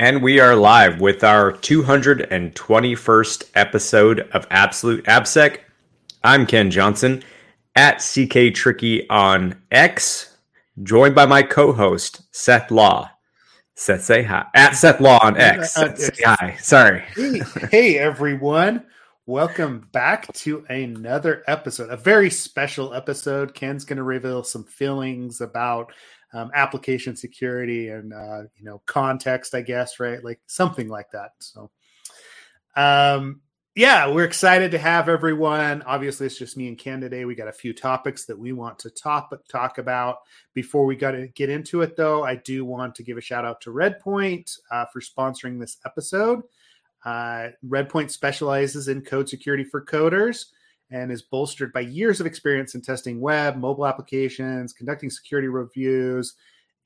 And we are live with our 221st episode of Absolute AppSec. I'm Ken Johnson at CK Tricky on X, joined by my co-host Seth Law. Seth, say hi. At Seth Law on X. Uh, Seth, say hi. Sorry. Hey, hey, everyone. Welcome back to another episode, a very special episode. Ken's going to reveal some feelings about um, application security and uh, you know context, I guess, right? Like something like that. So, um, yeah, we're excited to have everyone. Obviously, it's just me and Ken today. We got a few topics that we want to top, talk about. Before we got to get into it, though, I do want to give a shout out to Redpoint uh, for sponsoring this episode. Uh, Redpoint specializes in code security for coders and is bolstered by years of experience in testing web, mobile applications, conducting security reviews,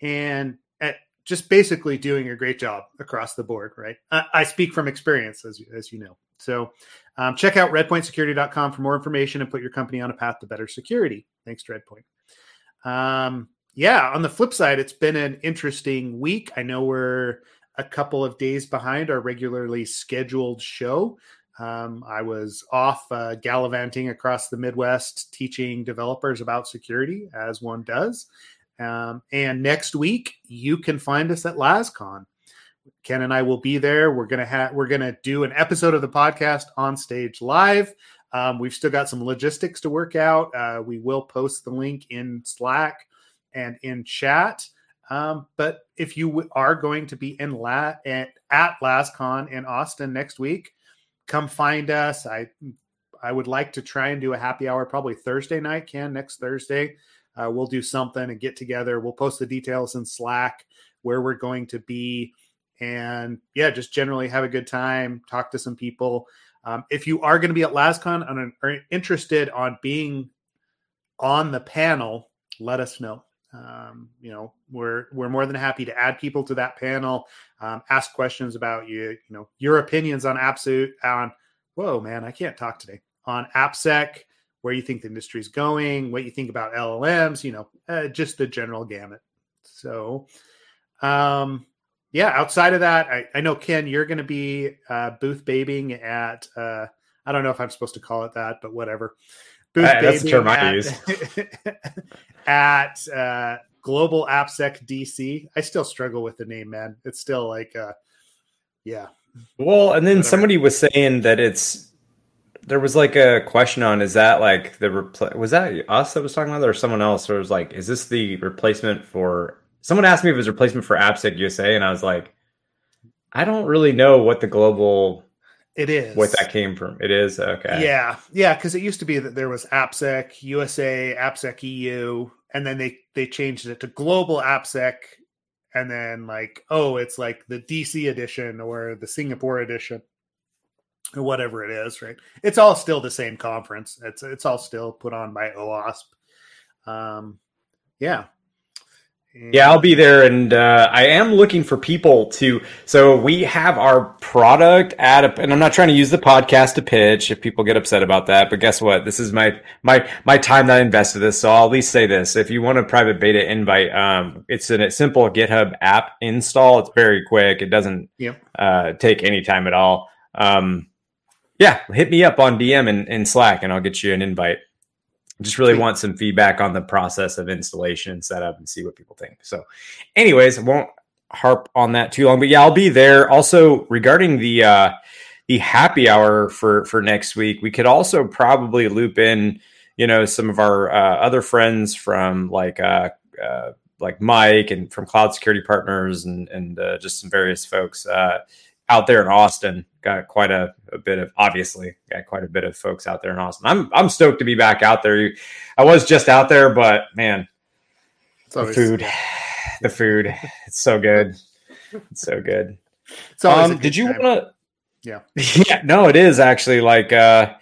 and at just basically doing a great job across the board, right? I, I speak from experience, as, as you know. So um, check out redpointsecurity.com for more information and put your company on a path to better security. Thanks to Redpoint. Um, yeah, on the flip side, it's been an interesting week. I know we're a couple of days behind our regularly scheduled show. Um, I was off uh, gallivanting across the Midwest teaching developers about security, as one does. Um, and next week, you can find us at LasCon. Ken and I will be there. We're gonna have we're gonna do an episode of the podcast on stage live. Um, we've still got some logistics to work out. Uh, we will post the link in Slack and in chat. Um, but if you are going to be in La- at, at LasCon in Austin next week, come find us. I I would like to try and do a happy hour probably Thursday night. Can next Thursday. Uh, we'll do something and get together. We'll post the details in Slack where we're going to be, and yeah, just generally have a good time. Talk to some people. Um, if you are going to be at LasCon and are interested on being on the panel, let us know. Um, you know, we're we're more than happy to add people to that panel, um, ask questions about you, you know, your opinions on AppSuit on. Whoa, man, I can't talk today on AppSec. Where you think the industry is going, what you think about LLMs, you know, uh, just the general gamut. So, um, yeah, outside of that, I, I know Ken, you're going to be uh, booth babing at. Uh, I don't know if I'm supposed to call it that, but whatever. Booth that's the term at, I use. at uh, Global AppSec DC. I still struggle with the name, man. It's still like, uh, yeah. Well, and then whatever. somebody was saying that it's there was like a question on is that like the repl- was that us that was talking about that or someone else or was like is this the replacement for someone asked me if it was replacement for AppSec USA and I was like I don't really know what the global it is what that came from. It is okay. Yeah, yeah, because it used to be that there was AppSec USA, AppSec EU, and then they they changed it to Global AppSec, and then like oh, it's like the DC edition or the Singapore edition, or whatever it is. Right? It's all still the same conference. It's it's all still put on by OWASP. Um, yeah, yeah, I'll be there, and uh, I am looking for people to. So we have our product at, a, and I'm not trying to use the podcast to pitch. If people get upset about that, but guess what? This is my my my time that I invested this. So I'll at least say this: if you want a private beta invite, um, it's a simple GitHub app install. It's very quick. It doesn't uh, take any time at all. Um, yeah, hit me up on DM and, and Slack, and I'll get you an invite just really want some feedback on the process of installation and setup and see what people think. So, anyways, I won't harp on that too long, but yeah, I'll be there. Also, regarding the uh, the happy hour for for next week, we could also probably loop in, you know, some of our uh, other friends from like uh, uh, like Mike and from Cloud Security Partners and and uh, just some various folks. Uh, out there in Austin. Got quite a, a, bit of obviously got quite a bit of folks out there in Austin. I'm I'm stoked to be back out there. I was just out there, but man, the food, the food, it's so good. It's so good. So um, did you want to? Yeah. Yeah. No, it is actually like. uh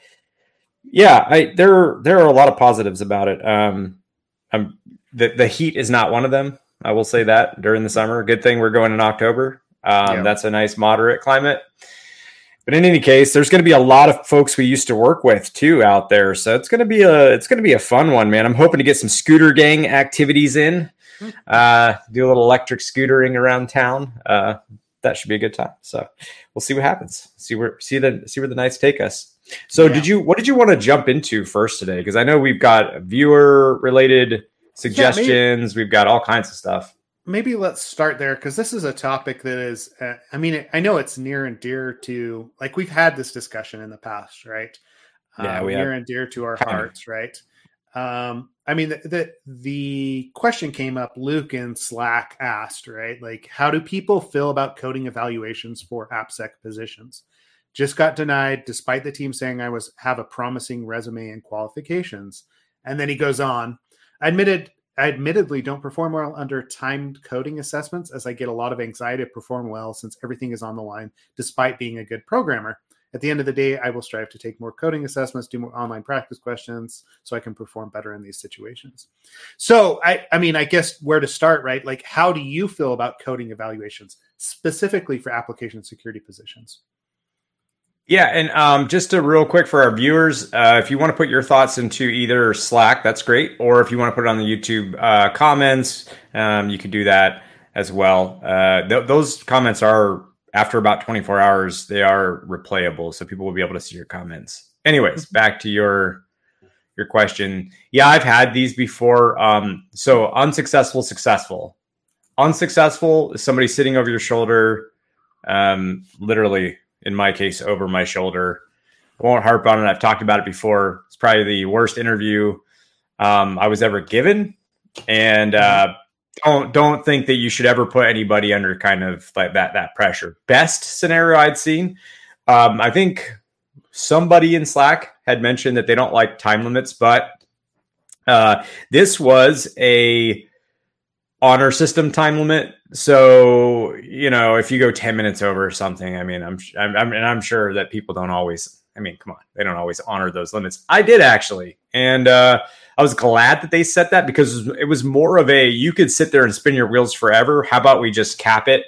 yeah, I there there are a lot of positives about it. Um, I'm the the heat is not one of them. I will say that during the summer. Good thing we're going in October. Um, yeah. That's a nice moderate climate. But in any case, there's going to be a lot of folks we used to work with too out there, so it's going to be a it's going to be a fun one, man. I'm hoping to get some scooter gang activities in, hmm. uh, do a little electric scootering around town. Uh, that should be a good time. So we'll see what happens. See where see the see where the nights take us. So yeah. did you what did you want to jump into first today? Because I know we've got viewer related suggestions, yeah, we've got all kinds of stuff. Maybe let's start there because this is a topic that is uh, I mean I know it's near and dear to like we've had this discussion in the past, right? Yeah, um, we near have. and dear to our hearts, right? Um, I mean, the, the, the question came up. Luke in Slack asked, right? Like, how do people feel about coding evaluations for AppSec positions? Just got denied, despite the team saying I was have a promising resume and qualifications. And then he goes on. I admitted, I admittedly don't perform well under timed coding assessments, as I get a lot of anxiety to perform well since everything is on the line, despite being a good programmer. At the end of the day, I will strive to take more coding assessments, do more online practice questions so I can perform better in these situations. So, I, I mean, I guess where to start, right? Like, how do you feel about coding evaluations specifically for application security positions? Yeah, and um, just a real quick for our viewers, uh, if you want to put your thoughts into either Slack, that's great, or if you want to put it on the YouTube uh, comments, um, you can do that as well. Uh, th- those comments are after about 24 hours, they are replayable, so people will be able to see your comments. Anyways, mm-hmm. back to your your question. Yeah, I've had these before. Um, so unsuccessful, successful. Unsuccessful is somebody sitting over your shoulder, um, literally in my case, over my shoulder. I won't harp on it. I've talked about it before. It's probably the worst interview um, I was ever given, and uh, don't don't think that you should ever put anybody under kind of like that that pressure. Best scenario I'd seen, um, I think somebody in Slack had mentioned that they don't like time limits, but uh, this was a honor system time limit. So you know, if you go ten minutes over or something, I mean, I'm I'm, I'm and I'm sure that people don't always. I mean, come on, they don't always honor those limits. I did actually, and. uh I was glad that they set that because it was more of a you could sit there and spin your wheels forever. How about we just cap it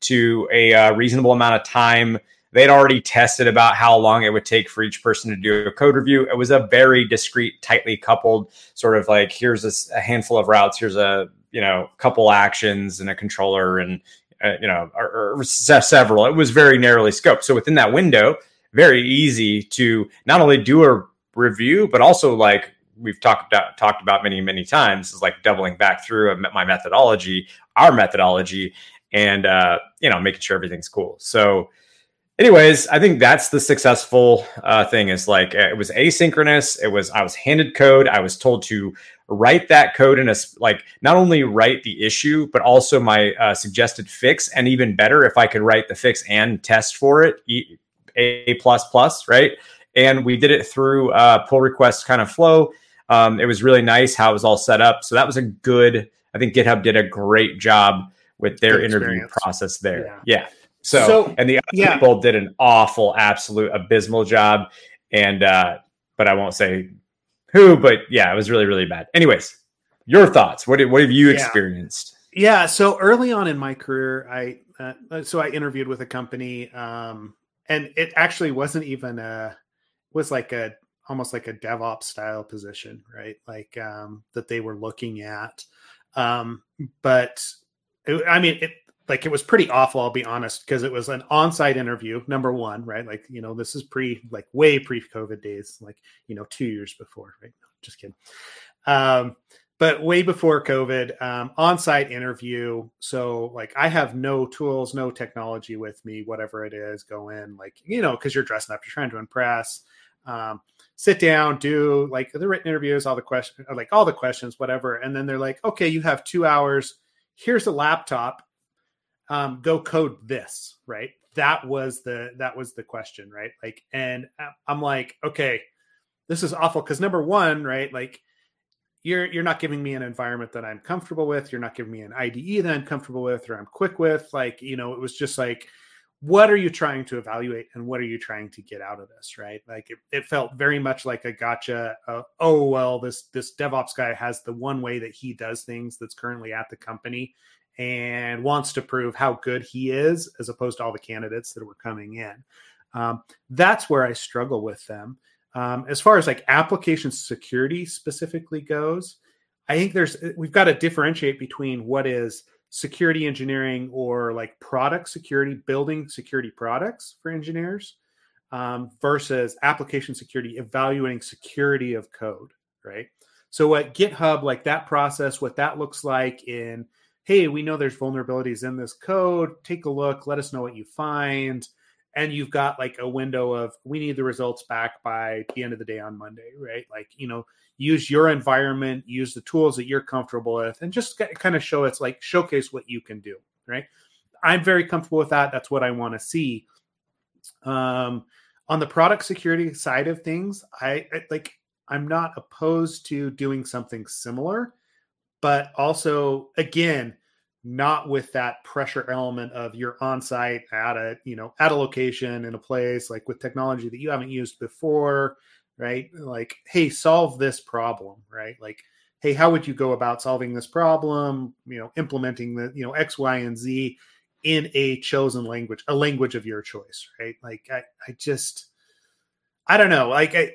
to a uh, reasonable amount of time? They'd already tested about how long it would take for each person to do a code review. It was a very discreet, tightly coupled sort of like here's a, a handful of routes, here's a you know a couple actions and a controller and uh, you know or, or several. It was very narrowly scoped. So within that window, very easy to not only do a review but also like we've talked about talked about many many times is like doubling back through my methodology, our methodology, and uh, you know making sure everything's cool. So, anyways, I think that's the successful uh, thing. Is like it was asynchronous. It was I was handed code. I was told to write that code in a like not only write the issue but also my uh, suggested fix, and even better if I could write the fix and test for it. A plus plus, right? And we did it through uh, pull request kind of flow um, it was really nice how it was all set up. So that was a good. I think GitHub did a great job with their interview process there. Yeah. yeah. So, so, and the other yeah. people did an awful, absolute abysmal job. And uh, but I won't say who, but yeah, it was really, really bad. Anyways, your thoughts. What did, what have you yeah. experienced? Yeah. So early on in my career, I uh, so I interviewed with a company, um, and it actually wasn't even a was like a almost like a DevOps style position, right? Like um, that they were looking at. Um, but it, I mean, it like it was pretty awful. I'll be honest, because it was an on-site interview. Number one, right? Like you know, this is pre like way pre-COVID days, like you know, two years before, right? No, just kidding. Um, but way before COVID, um, on-site interview. So like I have no tools, no technology with me, whatever it is. Go in, like you know, because you're dressing up, you're trying to impress. Um, sit down, do like the written interviews, all the questions, like all the questions, whatever. And then they're like, okay, you have two hours. Here's a laptop. Um, go code this, right? That was the that was the question, right? Like, and I'm like, okay, this is awful because number one, right? Like, you're you're not giving me an environment that I'm comfortable with. You're not giving me an IDE that I'm comfortable with or I'm quick with. Like, you know, it was just like what are you trying to evaluate and what are you trying to get out of this right like it, it felt very much like a gotcha uh, oh well this this devops guy has the one way that he does things that's currently at the company and wants to prove how good he is as opposed to all the candidates that were coming in um, that's where i struggle with them um, as far as like application security specifically goes i think there's we've got to differentiate between what is security engineering or like product security, building security products for engineers um, versus application security, evaluating security of code, right? So at GitHub, like that process, what that looks like in, hey, we know there's vulnerabilities in this code. Take a look. Let us know what you find. And you've got like a window of we need the results back by the end of the day on Monday, right? Like, you know, use your environment, use the tools that you're comfortable with, and just kind of show it's like showcase what you can do, right? I'm very comfortable with that. That's what I want to see. Um, on the product security side of things, I, I like I'm not opposed to doing something similar, but also again, not with that pressure element of you're on site at a you know at a location in a place like with technology that you haven't used before right? Like hey solve this problem right? Like hey how would you go about solving this problem? You know implementing the you know x y and z in a chosen language a language of your choice right? Like i i just i don't know. Like i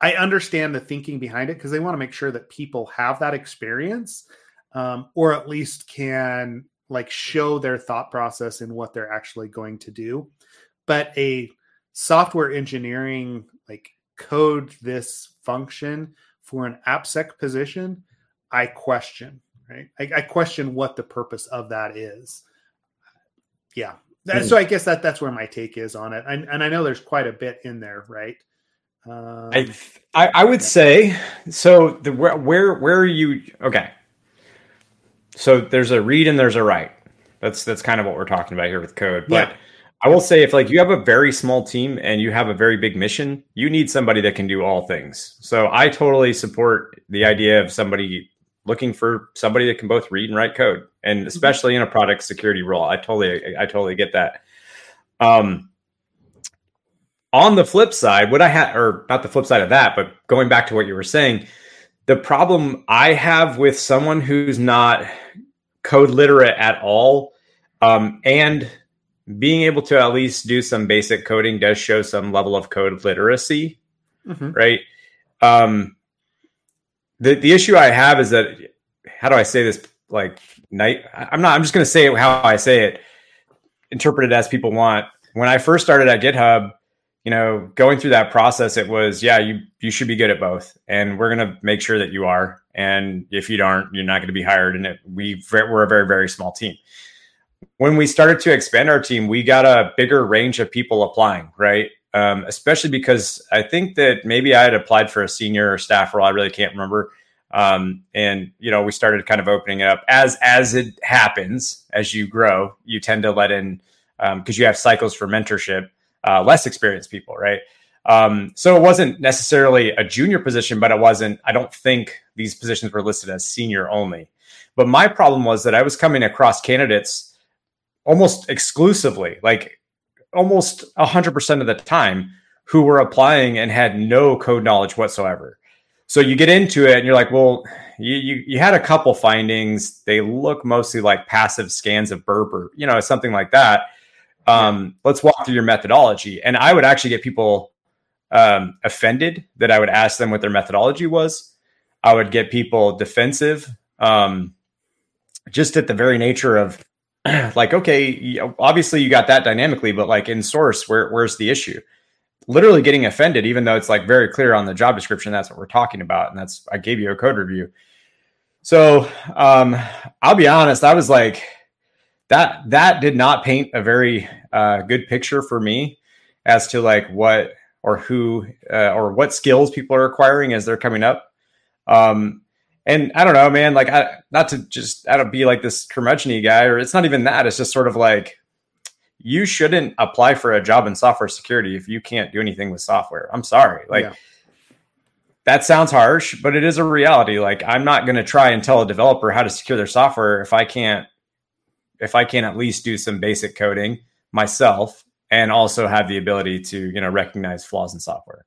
I understand the thinking behind it because they want to make sure that people have that experience, um, or at least can like show their thought process in what they're actually going to do. But a software engineering like code this function for an AppSec position, I question. Right, I, I question what the purpose of that is. Yeah, mm-hmm. so I guess that that's where my take is on it, and, and I know there's quite a bit in there, right? Um, I, I, I would say so. The where where where are you? Okay, so there's a read and there's a write. That's that's kind of what we're talking about here with code. But yeah. I will say if like you have a very small team and you have a very big mission, you need somebody that can do all things. So I totally support the idea of somebody looking for somebody that can both read and write code, and mm-hmm. especially in a product security role. I totally I totally get that. Um, on the flip side, what I had, or not the flip side of that, but going back to what you were saying, the problem I have with someone who's not code literate at all, um, and being able to at least do some basic coding does show some level of code literacy, mm-hmm. right? Um, the the issue I have is that how do I say this? Like night, I'm not. I'm just going to say it how I say it, interpret it as people want. When I first started at GitHub, you know, going through that process, it was, yeah, you you should be good at both, and we're going to make sure that you are. And if you aren't, you're not going to be hired. And it, we we're a very very small team. When we started to expand our team, we got a bigger range of people applying, right? Um, especially because I think that maybe I had applied for a senior staff role. I really can't remember. Um, and you know, we started kind of opening it up as as it happens as you grow. You tend to let in because um, you have cycles for mentorship uh, less experienced people, right? Um, so it wasn't necessarily a junior position, but it wasn't, I don't think these positions were listed as senior only. But my problem was that I was coming across candidates almost exclusively, like almost 100% of the time, who were applying and had no code knowledge whatsoever. So you get into it and you're like, well, you, you, you had a couple findings. They look mostly like passive scans of burp or, you know, something like that um, let's walk through your methodology. And I would actually get people um, offended that I would ask them what their methodology was. I would get people defensive, um, just at the very nature of like, okay, obviously you got that dynamically, but like in source, where where's the issue? Literally getting offended, even though it's like very clear on the job description. That's what we're talking about, and that's I gave you a code review. So um, I'll be honest, I was like that that did not paint a very uh, good picture for me as to like what or who uh, or what skills people are acquiring as they're coming up. Um, and I don't know, man. Like, I, not to just I don't be like this curmudgeon guy, or it's not even that. It's just sort of like you shouldn't apply for a job in software security if you can't do anything with software. I'm sorry, like. Yeah. That sounds harsh, but it is a reality. Like, I'm not going to try and tell a developer how to secure their software if I can't if I can't at least do some basic coding myself and also have the ability to, you know, recognize flaws in software.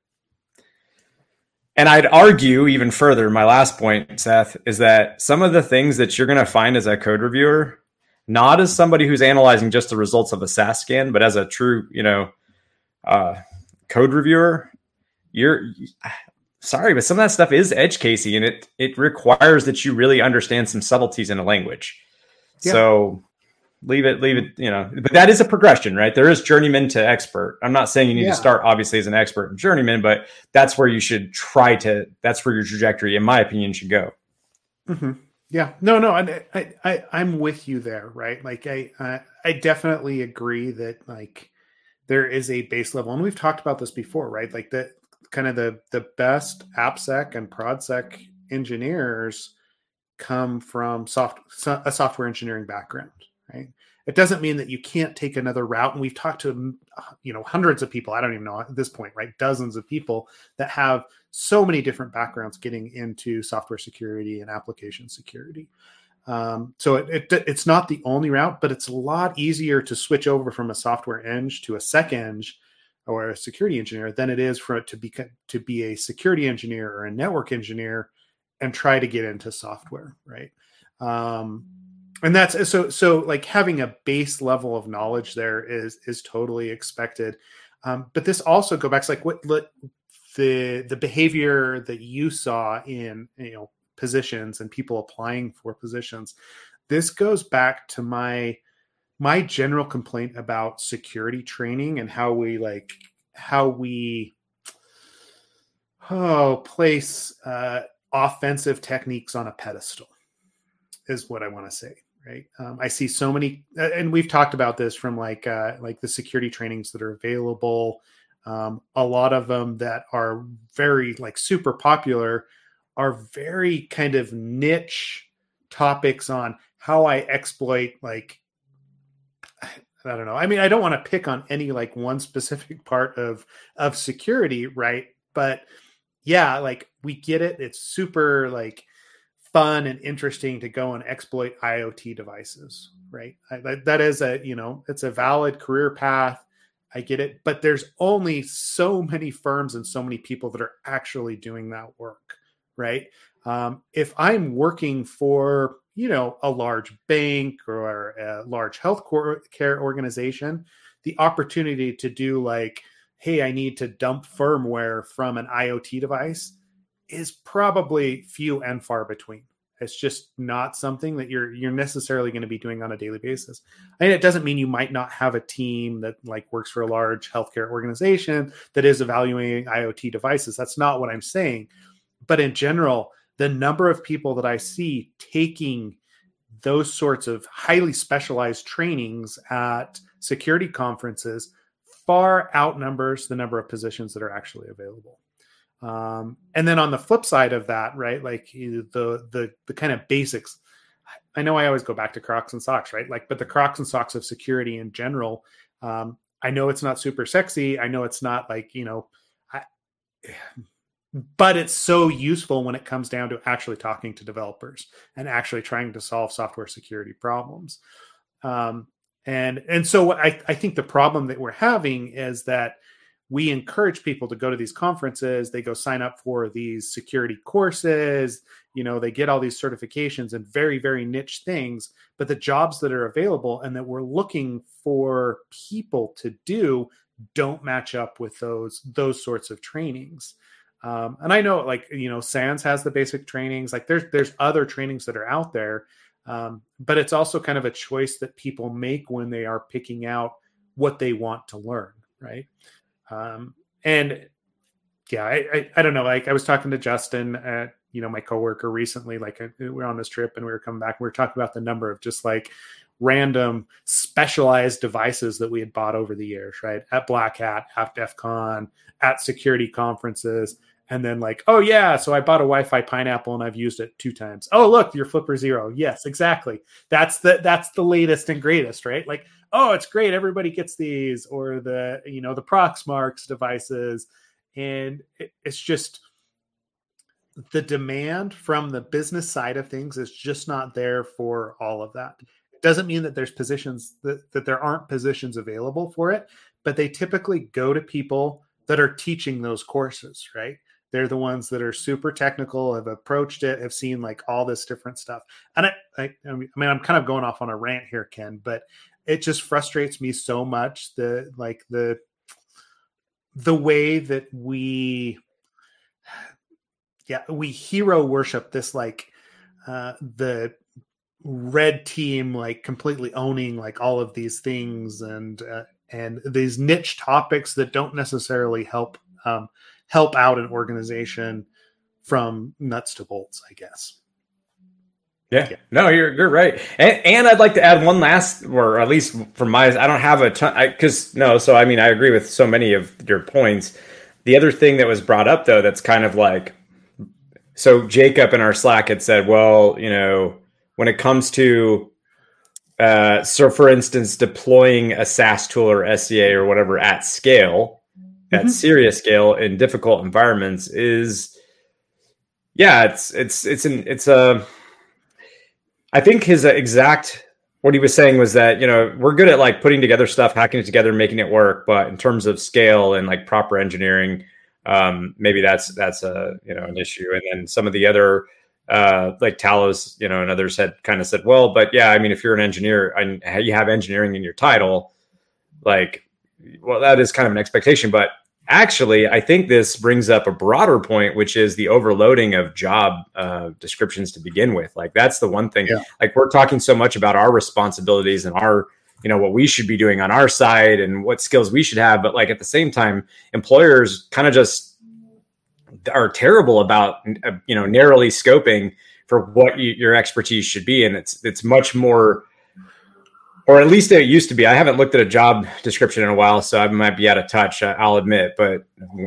And I'd argue even further, my last point, Seth, is that some of the things that you're going to find as a code reviewer, not as somebody who's analyzing just the results of a SAST scan, but as a true, you know, uh, code reviewer, you're sorry, but some of that stuff is edge casey and it it requires that you really understand some subtleties in a language. Yeah. So leave it, leave it, you know, but that is a progression, right? There is journeyman to expert. I'm not saying you need yeah. to start obviously as an expert in journeyman, but that's where you should try to, that's where your trajectory, in my opinion, should go. Mm-hmm. Yeah, no, no, I, I, I, I'm with you there, right? Like, I, I, I definitely agree that like there is a base level, and we've talked about this before, right? Like that, kind of the the best AppSec and ProdSec engineers come from soft a software engineering background, right? It doesn't mean that you can't take another route. And we've talked to you know hundreds of people. I don't even know at this point, right? Dozens of people that have so many different backgrounds getting into software security and application security. Um, so it, it, it's not the only route, but it's a lot easier to switch over from a software eng to a sec eng or a security engineer than it is for it to be to be a security engineer or a network engineer and try to get into software, right? Um, and that's so so like having a base level of knowledge there is is totally expected. Um, but this also go back to like what the the behavior that you saw in you know positions and people applying for positions. This goes back to my my general complaint about security training and how we like how we oh place uh, offensive techniques on a pedestal is what I want to say. Right. Um, I see so many, and we've talked about this from like uh, like the security trainings that are available. Um, a lot of them that are very like super popular are very kind of niche topics on how I exploit like I don't know. I mean, I don't want to pick on any like one specific part of of security, right? But yeah, like we get it. It's super like fun and interesting to go and exploit IoT devices, right? I, that, is a, you know, it's a valid career path. I get it, but there's only so many firms and so many people that are actually doing that work right? Um, if I'm working for, you know, a large bank or a large health care organization, the opportunity to do like, hey, I need to dump firmware from an IoT device is probably few and far between. It's just not something that you're you're necessarily going to be doing on a daily basis. And it doesn't mean you might not have a team that like works for a large healthcare organization that is evaluating IoT devices. That's not what I'm saying but in general, the number of people that I see taking those sorts of highly specialized trainings at security conferences far outnumbers the number of positions that are actually available. Um, and then on the flip side of that, right, like the the the kind of basics. I know I always go back to Crocs and socks, right? Like, but the Crocs and socks of security in general. Um, I know it's not super sexy. I know it's not like you know. I, but it's so useful when it comes down to actually talking to developers and actually trying to solve software security problems. Um, and and so I, I think the problem that we're having is that we encourage people to go to these conferences. They go sign up for these security courses. You know they get all these certifications and very very niche things. But the jobs that are available and that we're looking for people to do don't match up with those those sorts of trainings. Um, and I know like you know SANS has the basic trainings. Like there's there's other trainings that are out there, um, but it's also kind of a choice that people make when they are picking out what they want to learn, right? Um, and yeah, I, I, I don't know. Like I was talking to Justin at you know my coworker recently. Like uh, we were on this trip and we were coming back. We were talking about the number of just like random specialized devices that we had bought over the years, right? At Black Hat, at DEF CON, at security conferences and then like oh yeah so i bought a wi-fi pineapple and i've used it two times. Oh look your flipper zero. Yes exactly. That's the that's the latest and greatest right? Like oh it's great everybody gets these or the you know the Proxmarks devices. And it, it's just the demand from the business side of things is just not there for all of that. It doesn't mean that there's positions that, that there aren't positions available for it but they typically go to people that are teaching those courses right they're the ones that are super technical, have approached it, have seen like all this different stuff. And I, I, I mean, I'm kind of going off on a rant here, Ken, but it just frustrates me so much the like the the way that we yeah we hero worship this like uh the red team like completely owning like all of these things and uh, and these niche topics that don't necessarily help um, help out an organization from nuts to bolts, I guess. Yeah. yeah. No, you're you're right. And, and I'd like to add one last, or at least from my, I don't have a ton, because no. So I mean, I agree with so many of your points. The other thing that was brought up though, that's kind of like, so Jacob in our Slack had said, well, you know, when it comes to, uh, so for instance, deploying a SAST tool or SCA or whatever at scale, at mm-hmm. serious scale in difficult environments is, yeah, it's it's it's an it's a I think his exact what he was saying was that you know we're good at like putting together stuff, hacking it together, making it work, but in terms of scale and like proper engineering, um, maybe that's that's a you know an issue. And then some of the other uh, like Talos, you know, and others had kind of said, well, but yeah, I mean, if you're an engineer and you have engineering in your title, like, well, that is kind of an expectation, but actually, I think this brings up a broader point, which is the overloading of job uh, descriptions to begin with. Like that's the one thing. Yeah. Like we're talking so much about our responsibilities and our, you know, what we should be doing on our side and what skills we should have, but like at the same time, employers kind of just are terrible about, uh, you know, narrowly scoping for what you, your expertise should be, and it's it's much more or at least it used to be. I haven't looked at a job description in a while, so I might be out of touch. I'll admit, but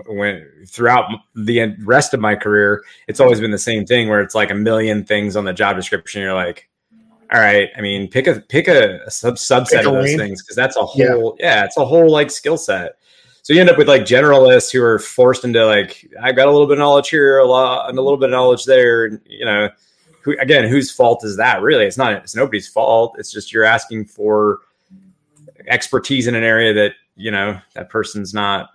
when throughout the rest of my career, it's always been the same thing where it's like a million things on the job description. You're like, all right, I mean, pick a pick a, a sub subset pick of those things because that's a whole yeah. yeah, it's a whole like skill set. So you end up with like generalists who are forced into like I got a little bit of knowledge here, a lot, and a little bit of knowledge there, and you know who, again, whose fault is that? Really, it's not. It's nobody's fault. It's just you're asking for expertise in an area that you know that person's not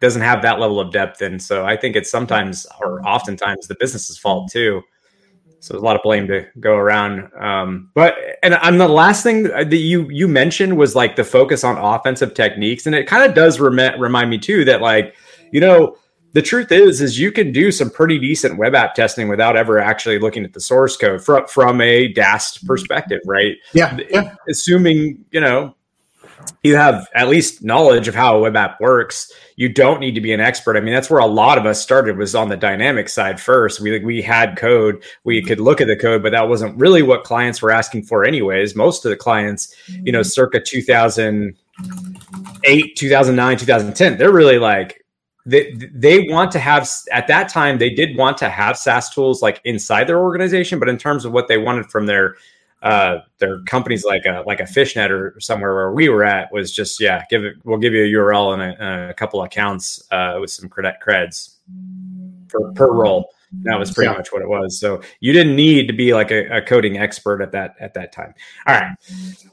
doesn't have that level of depth And So I think it's sometimes or oftentimes the business's fault too. So there's a lot of blame to go around. Um, but and and the last thing that you you mentioned was like the focus on offensive techniques, and it kind of does rem- remind me too that like you know the truth is is you can do some pretty decent web app testing without ever actually looking at the source code from from a DAST perspective, right? Yeah, yeah. Assuming you know you have at least knowledge of how a web app works. You don't need to be an expert. I mean, that's where a lot of us started was on the dynamic side first. We like we had code, we mm-hmm. could look at the code, but that wasn't really what clients were asking for anyways. Most of the clients, you know, mm-hmm. circa 2008, 2009, 2010, they're really like they they want to have at that time they did want to have SAST tools like inside their organization, but in terms of what they wanted from their uh, their companies like a like a fishnet or somewhere where we were at was just yeah give it we'll give you a URL and a, a couple accounts uh, with some credit creds per, per role that was pretty yeah. much what it was. So you didn't need to be like a, a, coding expert at that at that time. All right,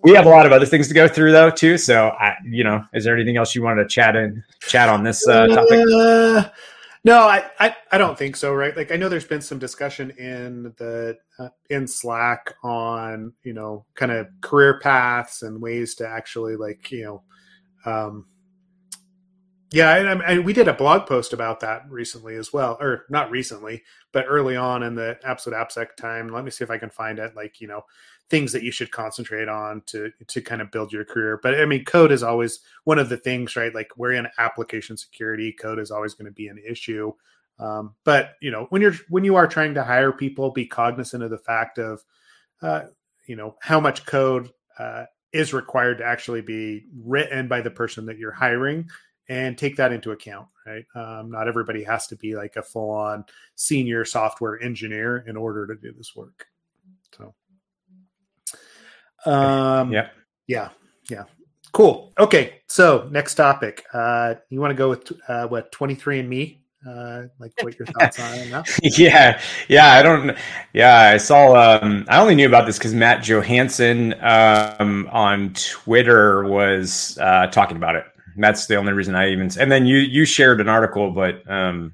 we have a lot of other things to go through though too. So I, you know, is there anything else you wanted to chat in chat on this uh, topic? Uh, no, I, I I don't think so. Right? Like I know there's been some discussion in the uh, in Slack on you know kind of career paths and ways to actually like you know. Um, yeah, and, and, we did a blog post about that recently as well, or not recently, but early on in the absolute AppSec time. Let me see if I can find it. Like you know, things that you should concentrate on to to kind of build your career. But I mean, code is always one of the things, right? Like we're in application security, code is always going to be an issue. Um, but you know, when you're when you are trying to hire people, be cognizant of the fact of, uh, you know, how much code uh, is required to actually be written by the person that you're hiring and take that into account right? Um, not everybody has to be like a full-on senior software engineer in order to do this work. So um yeah. yeah yeah. Cool. Okay so next topic. Uh you want to go with uh what 23andMe? Uh like what your thoughts on that? Yeah yeah i don't yeah i saw um i only knew about this because matt johansson um on twitter was uh talking about it that's the only reason I even. And then you you shared an article, but um,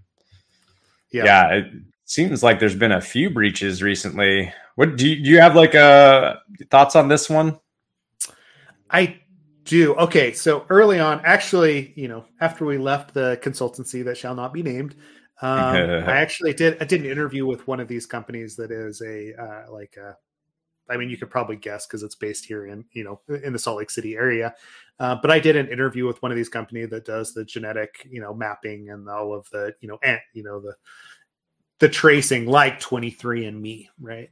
yeah, yeah it seems like there's been a few breaches recently. What do you, do you have like uh thoughts on this one? I do. Okay, so early on, actually, you know, after we left the consultancy that shall not be named, um, I actually did. I did an interview with one of these companies that is a uh, like a I mean, you could probably guess because it's based here in you know in the Salt Lake City area. Uh, but I did an interview with one of these companies that does the genetic you know mapping and all of the you know and you know the the tracing like 23andMe, right?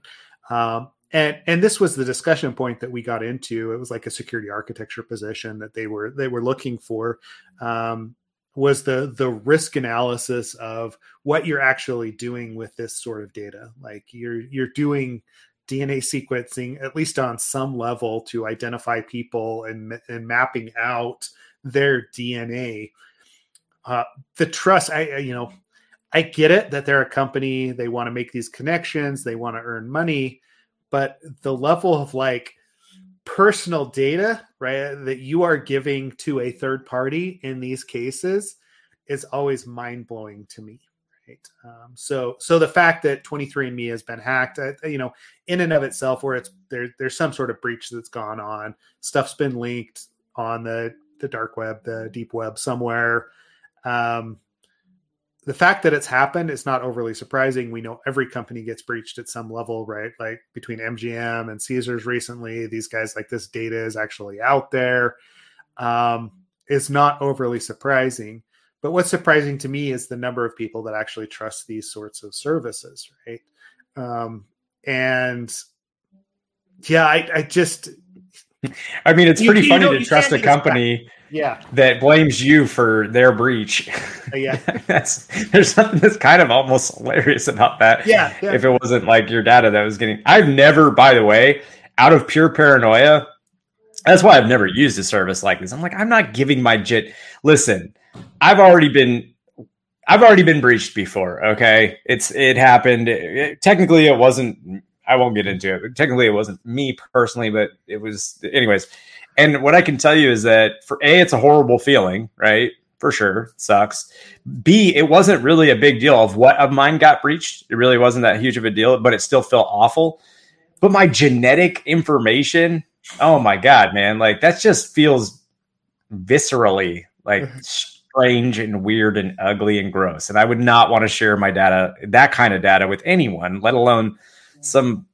Um, and and this was the discussion point that we got into. It was like a security architecture position that they were they were looking for. Um, was the the risk analysis of what you're actually doing with this sort of data like you're you're doing dna sequencing at least on some level to identify people and and mapping out their dna uh, the trust i you know i get it that they're a company they want to make these connections they want to earn money but the level of like personal data, right, that you are giving to a third party in these cases is always mind blowing to me. Um, so, so the fact that 23andMe has been hacked, uh, you know, in and of itself, where it's there, there's some sort of breach that's gone on, stuff's been leaked on the the dark web, the deep web somewhere. Um, the fact that it's happened is not overly surprising. We know every company gets breached at some level, right? Like between MGM and Caesars recently, these guys like this data is actually out there. Um, it's not overly surprising. But what's surprising to me is the number of people that actually trust these sorts of services, right? Um, and yeah, I, I just. I mean, it's pretty you, funny you know, to trust a company yeah. that blames you for their breach. Uh, yeah. That's there's something that's kind of almost hilarious about that. Yeah, yeah, if it wasn't like your data that was getting i've never by the way out of pure paranoia that's why i've never used a service like this. I'm like i'm not giving my jit listen i've already been i've already been breached before okay it's it happened it, technically it wasn't i won't get into it technically it wasn't me personally but it was anyways and what I can tell you is that for A, it's a horrible feeling, right? For sure. Sucks. B, it wasn't really a big deal of what of mine got breached. It really wasn't that huge of a deal, but it still felt awful. But my genetic information, oh my God, man, like that just feels viscerally like mm-hmm. Strange and weird and ugly and gross. And I would not want to share my data, that kind of data with anyone, let alone some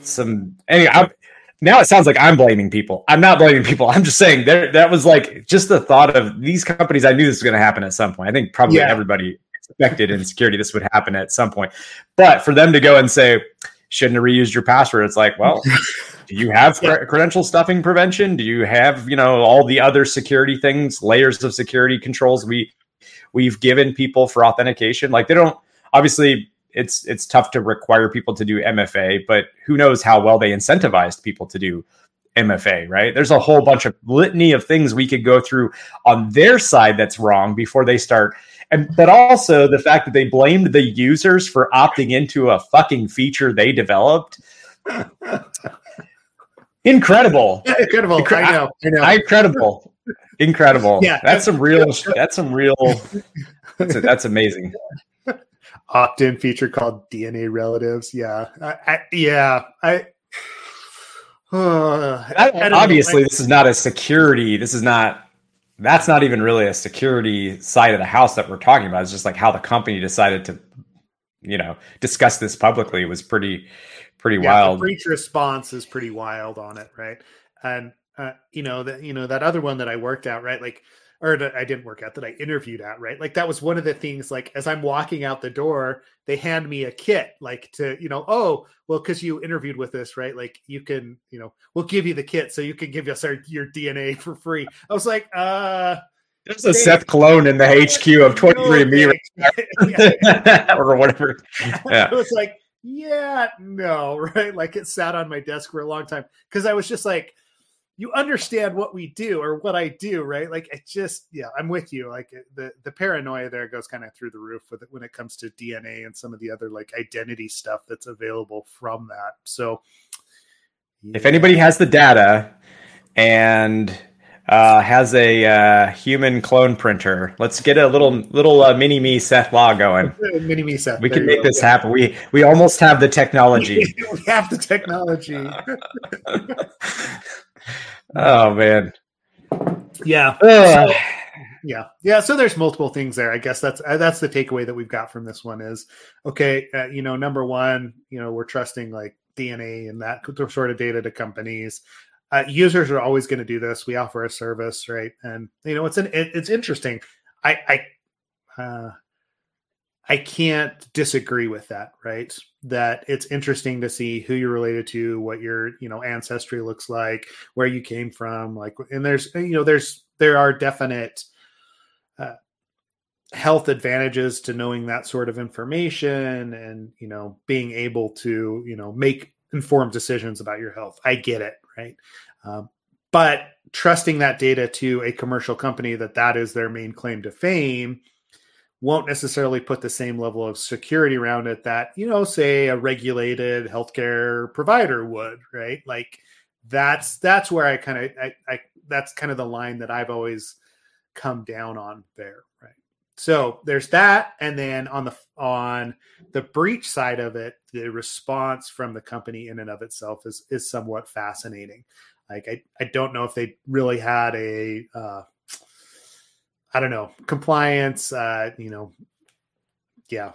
some anyway, I'm, now it sounds like I'm blaming people. I'm not blaming people. I'm just saying there that was like just the thought of these companies. I knew this was going to happen at some point. I think probably yeah. everybody expected in security this would happen at some point. But for them to go and say, shouldn't have reused your password, it's like, well, do you have yeah. credential stuffing prevention? Do you have, you know, all the other security things, layers of security controls we we've given people for authentication? Like they don't obviously it's it's tough to require people to do MFA, but who knows how well they incentivized people to do MFA, right? There's a whole bunch of litany of things we could go through on their side that's wrong before they start. And but also the fact that they blamed the users for opting into a fucking feature they developed. Incredible. Incredible. Incre- I know. I know. Incredible. Incredible. Yeah. That's some real that's some real that's, that's amazing opt-in feature called DNA relatives. Yeah, I, I, yeah, I. Uh, I obviously, this is not a security. This is not. That's not even really a security side of the house that we're talking about. It's just like how the company decided to, you know, discuss this publicly was pretty, pretty yeah, wild. The breach response is pretty wild on it, right? And uh, you know that you know that other one that I worked out, right? Like or that I didn't work at that I interviewed at, right? Like that was one of the things. Like as I'm walking out the door, they hand me a kit, like to you know, oh well, because you interviewed with us, right? Like you can, you know, we'll give you the kit so you can give us our your DNA for free. I was like, uh. There's a Seth clone in the HQ of 23andMe or whatever. Yeah. I was like, yeah, no, right? Like it sat on my desk for a long time because I was just like, you understand what we do or what I do, right? Like it just, yeah, I'm with you. Like the the paranoia there goes kind of through the roof with it when it comes to DNA and some of the other like identity stuff that's available from that. So, yeah. if anybody has the data and uh, has a uh, human clone printer. Let's get a little little uh, mini me Seth Law going. mini me Seth. We can make go. this happen. We we almost have the technology. we have the technology. oh man. Yeah. So, yeah. Yeah. So there's multiple things there. I guess that's uh, that's the takeaway that we've got from this one is okay. Uh, you know, number one, you know, we're trusting like DNA and that sort of data to companies. Uh, users are always going to do this. We offer a service, right? And you know, it's an it, it's interesting. I I uh, I can't disagree with that, right? That it's interesting to see who you're related to, what your you know ancestry looks like, where you came from, like, and there's you know there's there are definite uh, health advantages to knowing that sort of information and you know being able to you know make informed decisions about your health. I get it right? Um, but trusting that data to a commercial company that that is their main claim to fame won't necessarily put the same level of security around it that you know say a regulated healthcare provider would right? Like that's that's where i kind of I, I that's kind of the line that i've always come down on there right so there's that and then on the on the breach side of it the response from the company in and of itself is is somewhat fascinating. Like i, I don't know if they really had a uh, I don't know compliance uh you know yeah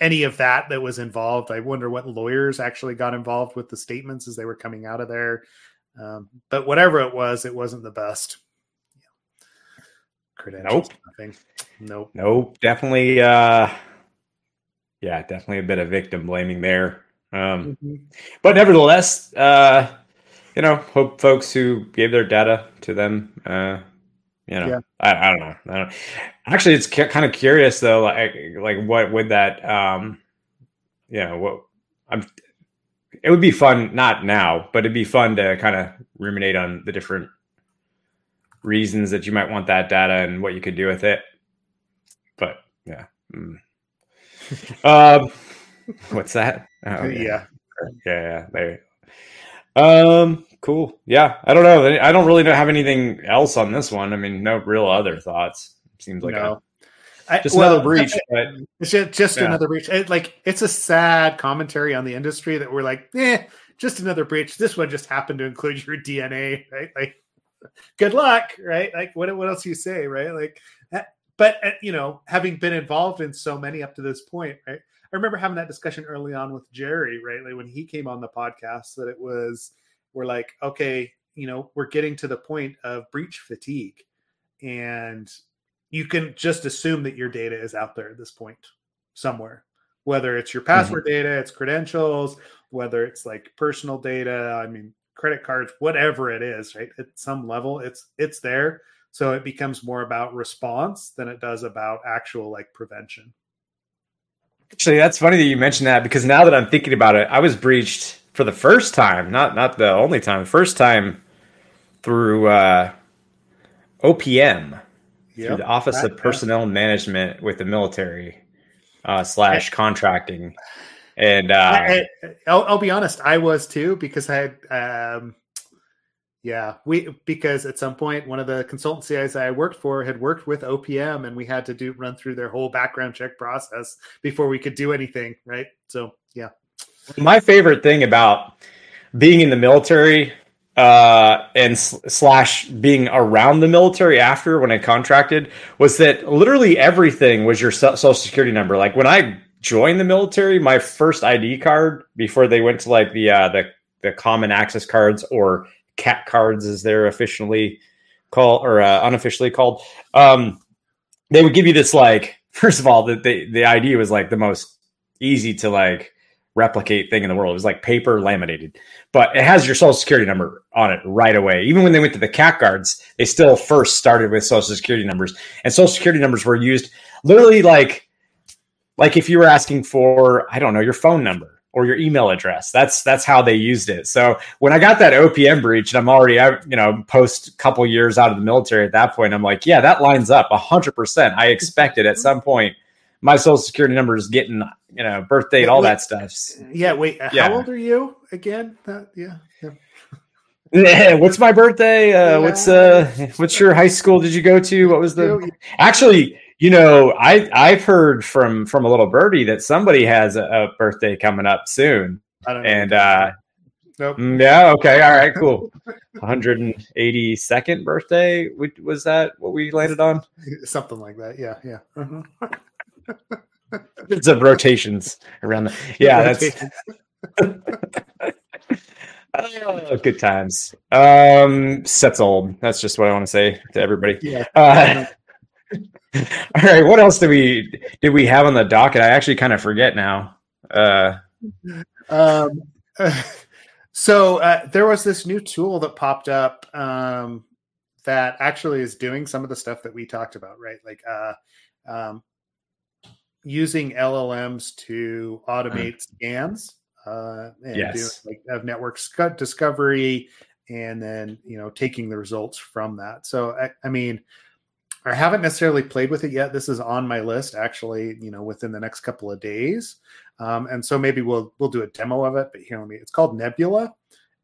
any of that that was involved. I wonder what lawyers actually got involved with the statements as they were coming out of there. Um, but whatever it was it wasn't the best credentials nope. nothing nope nope definitely uh yeah definitely a bit of victim blaming there um mm-hmm. but nevertheless uh you know hope folks who gave their data to them uh you know, yeah. I, I, don't know. I don't. Actually, it's kind of curious though. Like, like what would that? Um, you know, what I'm. It would be fun, not now, but it'd be fun to kind of ruminate on the different reasons that you might want that data and what you could do with it. But yeah. Mm. um, what's that? Oh, yeah. yeah. Yeah. There. Um, cool. Yeah, I don't know. I don't really have anything else on this one. I mean, no real other thoughts. Seems like no. a, just well, another breach. But it's just, just yeah. another breach. It, like it's a sad commentary on the industry that we're like, eh, just another breach. This one just happened to include your DNA, right? Like, good luck, right? Like, what what else do you say, right? Like, eh, but eh, you know, having been involved in so many up to this point, right? I remember having that discussion early on with Jerry, right? Like when he came on the podcast, that it was we're like, okay, you know, we're getting to the point of breach fatigue. And you can just assume that your data is out there at this point somewhere, whether it's your password mm-hmm. data, it's credentials, whether it's like personal data, I mean, credit cards, whatever it is, right? At some level, it's it's there. So it becomes more about response than it does about actual like prevention. Actually, that's funny that you mentioned that because now that I'm thinking about it, I was breached for the first time, not not the only time, the first time through uh, OPM, yep. through the Office that, of Personnel Management with the military uh, slash contracting. And uh, I, will I'll be honest, I was too because I had, um, yeah, we because at some point one of the consultancies I worked for had worked with OPM, and we had to do run through their whole background check process before we could do anything, right? So yeah. My favorite thing about being in the military uh, and slash being around the military after when I contracted was that literally everything was your social security number. Like when I joined the military, my first ID card before they went to like the uh, the the common access cards or CAC cards as they're officially called or uh, unofficially called. Um, they would give you this like first of all the, the the ID was like the most easy to like replicate thing in the world. It was like paper laminated, but it has your social security number on it right away. Even when they went to the CAC cards, they still first started with social security numbers, and social security numbers were used literally like like if you were asking for I don't know your phone number or your email address. That's that's how they used it. So when I got that OPM breach, and I'm already you know post couple years out of the military at that point, I'm like, yeah, that lines up hundred percent. I expected at some point my social security number is getting you know birth date, all wait, that stuff. Yeah, wait, yeah. how old are you again? Uh, yeah, yeah. Yeah, what's my birthday? Uh. What's uh, what's your high school? Did you go to? What was the? Actually, you know, I I've heard from from a little birdie that somebody has a, a birthday coming up soon, and uh, nope. Mm, yeah, okay, all right, cool. 182nd birthday was that what we landed on? Something like that. Yeah, yeah. Uh-huh it's of rotations around the yeah that's oh, good times. Um, sets old. That's just what I want to say to everybody. Yeah. Uh, all right. What else did we did we have on the docket? I actually kind of forget now. Uh, um, so uh, there was this new tool that popped up um, that actually is doing some of the stuff that we talked about, right? Like uh, um, using LLMs to automate mm. scans uh, and yes. do like of network discovery, and then you know taking the results from that. So I, I mean, I haven't necessarily played with it yet. This is on my list, actually. You know, within the next couple of days, um, and so maybe we'll we'll do a demo of it. But here, let me. It's called Nebula,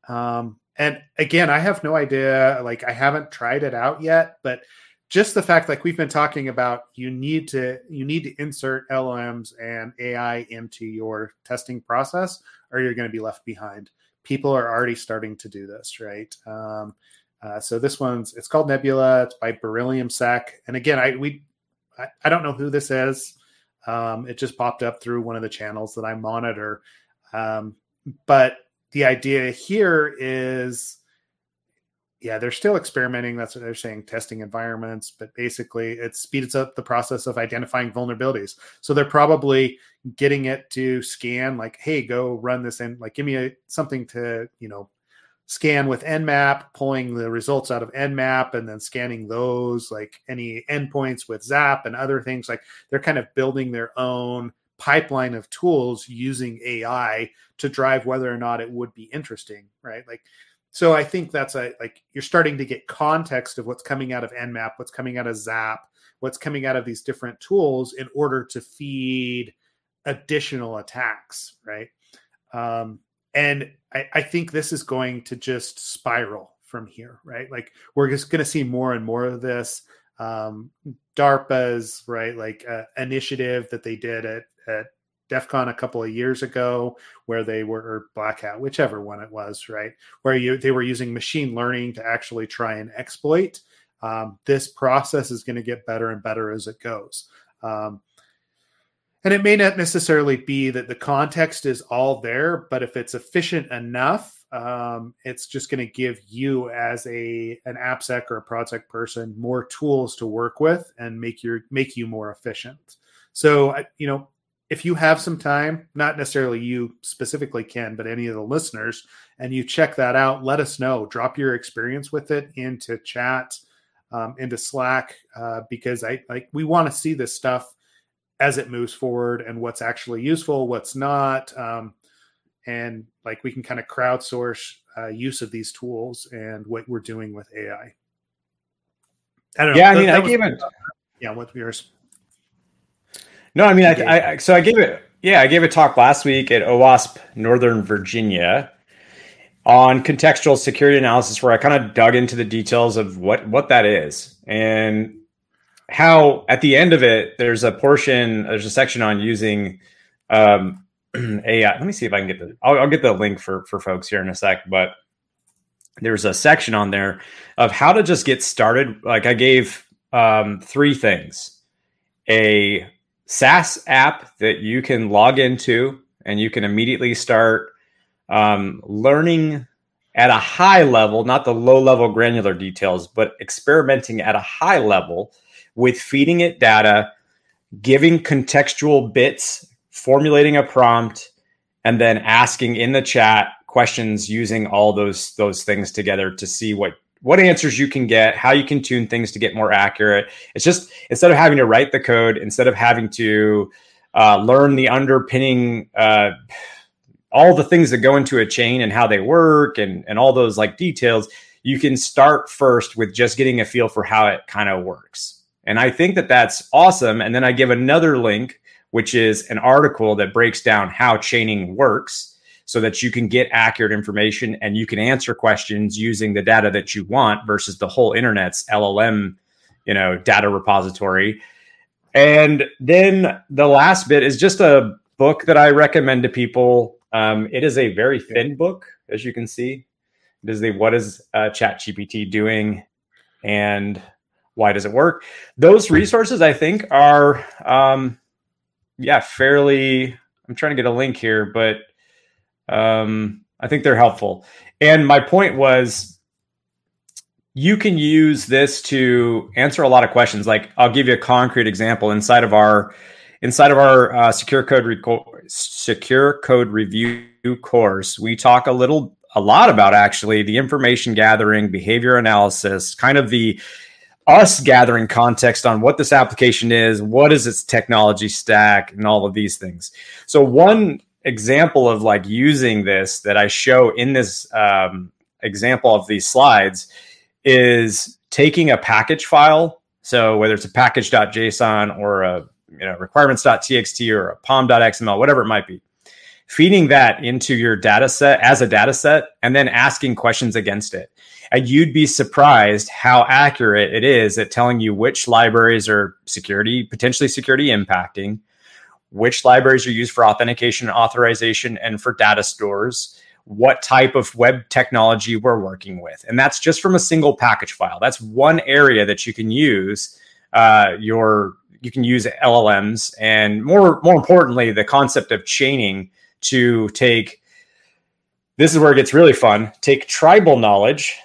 um, and again, I have no idea. Like, I haven't tried it out yet, but just the fact like we've been talking about you need to you need to insert llms and ai into your testing process or you're going to be left behind people are already starting to do this right um, uh, so this one's it's called nebula. It's by beryllium sec and again i we i, I don't know who this is. Um, it just popped up through one of the channels that i monitor. Um, but the idea here is yeah, they're still experimenting. That's what they're saying, testing environments, but basically it speeds up the process of identifying vulnerabilities. So they're probably getting it to scan, like, hey, go run this in, like, give me a, something to, you know, scan with Nmap, pulling the results out of Nmap, and then scanning those, like any endpoints with Zap and other things. Like they're kind of building their own pipeline of tools using AI to drive whether or not it would be interesting, right? Like so I think that's a like you're starting to get context of what's coming out of Nmap, what's coming out of Zap, what's coming out of these different tools in order to feed additional attacks, right? Um, and I, I think this is going to just spiral from here, right? Like we're just going to see more and more of this. Um, DARPA's right, like uh, initiative that they did at at DEF CON a couple of years ago, where they were or Black Hat, whichever one it was, right, where you they were using machine learning to actually try and exploit. Um, this process is going to get better and better as it goes. Um, and it may not necessarily be that the context is all there, but if it's efficient enough, um, it's just going to give you as a an AppSec or a project person more tools to work with and make your make you more efficient. So you know, if you have some time, not necessarily you specifically can, but any of the listeners, and you check that out, let us know. Drop your experience with it into chat, um, into Slack, uh, because I like we want to see this stuff as it moves forward and what's actually useful, what's not, um, and like we can kind of crowdsource uh, use of these tools and what we're doing with AI. I don't know. Yeah, I mean, that I gave it. Yeah, what's yours? No, I mean, I, I, so I gave it. Yeah, I gave a talk last week at OWASP Northern Virginia on contextual security analysis, where I kind of dug into the details of what what that is and how at the end of it there's a portion, there's a section on using um, AI. Let me see if I can get the. I'll, I'll get the link for for folks here in a sec, but there's a section on there of how to just get started. Like I gave um, three things: a SaaS app that you can log into and you can immediately start um, learning at a high level, not the low level granular details, but experimenting at a high level with feeding it data, giving contextual bits, formulating a prompt, and then asking in the chat questions using all those those things together to see what what answers you can get, how you can tune things to get more accurate. It's just instead of having to write the code, instead of having to uh, learn the underpinning, uh, all the things that go into a chain and how they work and, and all those like details, you can start first with just getting a feel for how it kind of works. And I think that that's awesome. And then I give another link, which is an article that breaks down how chaining works so that you can get accurate information and you can answer questions using the data that you want versus the whole internet's LLM, you know, data repository. And then the last bit is just a book that I recommend to people. Um, it is a very thin book, as you can see. It is the What is uh, ChatGPT doing and why does it work? Those resources, I think, are, um, yeah, fairly. I'm trying to get a link here, but Um, I think they're helpful. And my point was you can use this to answer a lot of questions. Like I'll give you a concrete example inside of our inside of our uh, secure code reco- secure code review course. We talk a little a lot about actually the information gathering, behavior analysis, kind of the us gathering context on what this application is, what is its technology stack, and all of these things. So one example of like using this that I show in this um, example of these slides is taking a package file. So whether it's a package.json or a you know requirements.txt or a pom.xml, whatever it might be, feeding that into your data set as a data set and then asking questions against it. And you'd be surprised how accurate it is at telling you which libraries are security, potentially security impacting, which libraries are used for authentication and authorization and for data stores, what type of web technology we're working with. And that's just from a single package file. That's one area that you can use uh, your you can use LLMs and more more importantly the concept of chaining to take this is where it gets really fun take tribal knowledge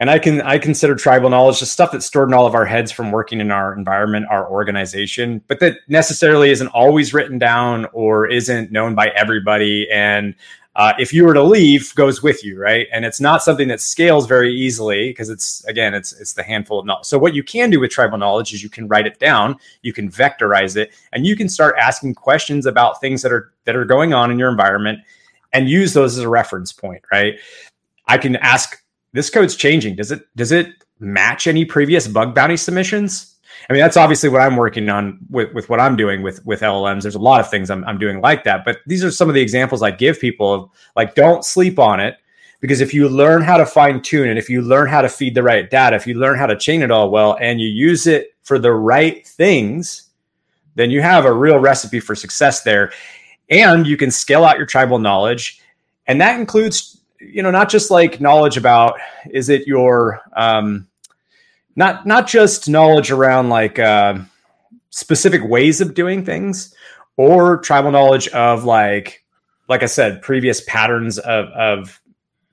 and i can i consider tribal knowledge just stuff that's stored in all of our heads from working in our environment our organization but that necessarily isn't always written down or isn't known by everybody. And uh, if you were to leave goes with you right? And it's not something that scales very easily because it's again it's it's the handful of knowledge so what you can do with tribal knowledge is you can write it down you can vectorize it and you can start asking questions about things that are that are going on in your environment and use those as a reference point right? I can ask this code's changing. Does it does it match any previous bug bounty submissions? I mean, that's obviously what I'm working on with, with what I'm doing with with LLMs. There's a lot of things I'm, I'm doing like that, but these are some of the examples I give people of like, don't sleep on it because if you learn how to fine tune it, if you learn how to feed the right data, if you learn how to chain it all well, and you use it for the right things, then you have a real recipe for success there. And you can scale out your tribal knowledge, and that includes you know not just like knowledge about is it your um not not just knowledge around like uh specific ways of doing things or tribal knowledge of like like i said previous patterns of of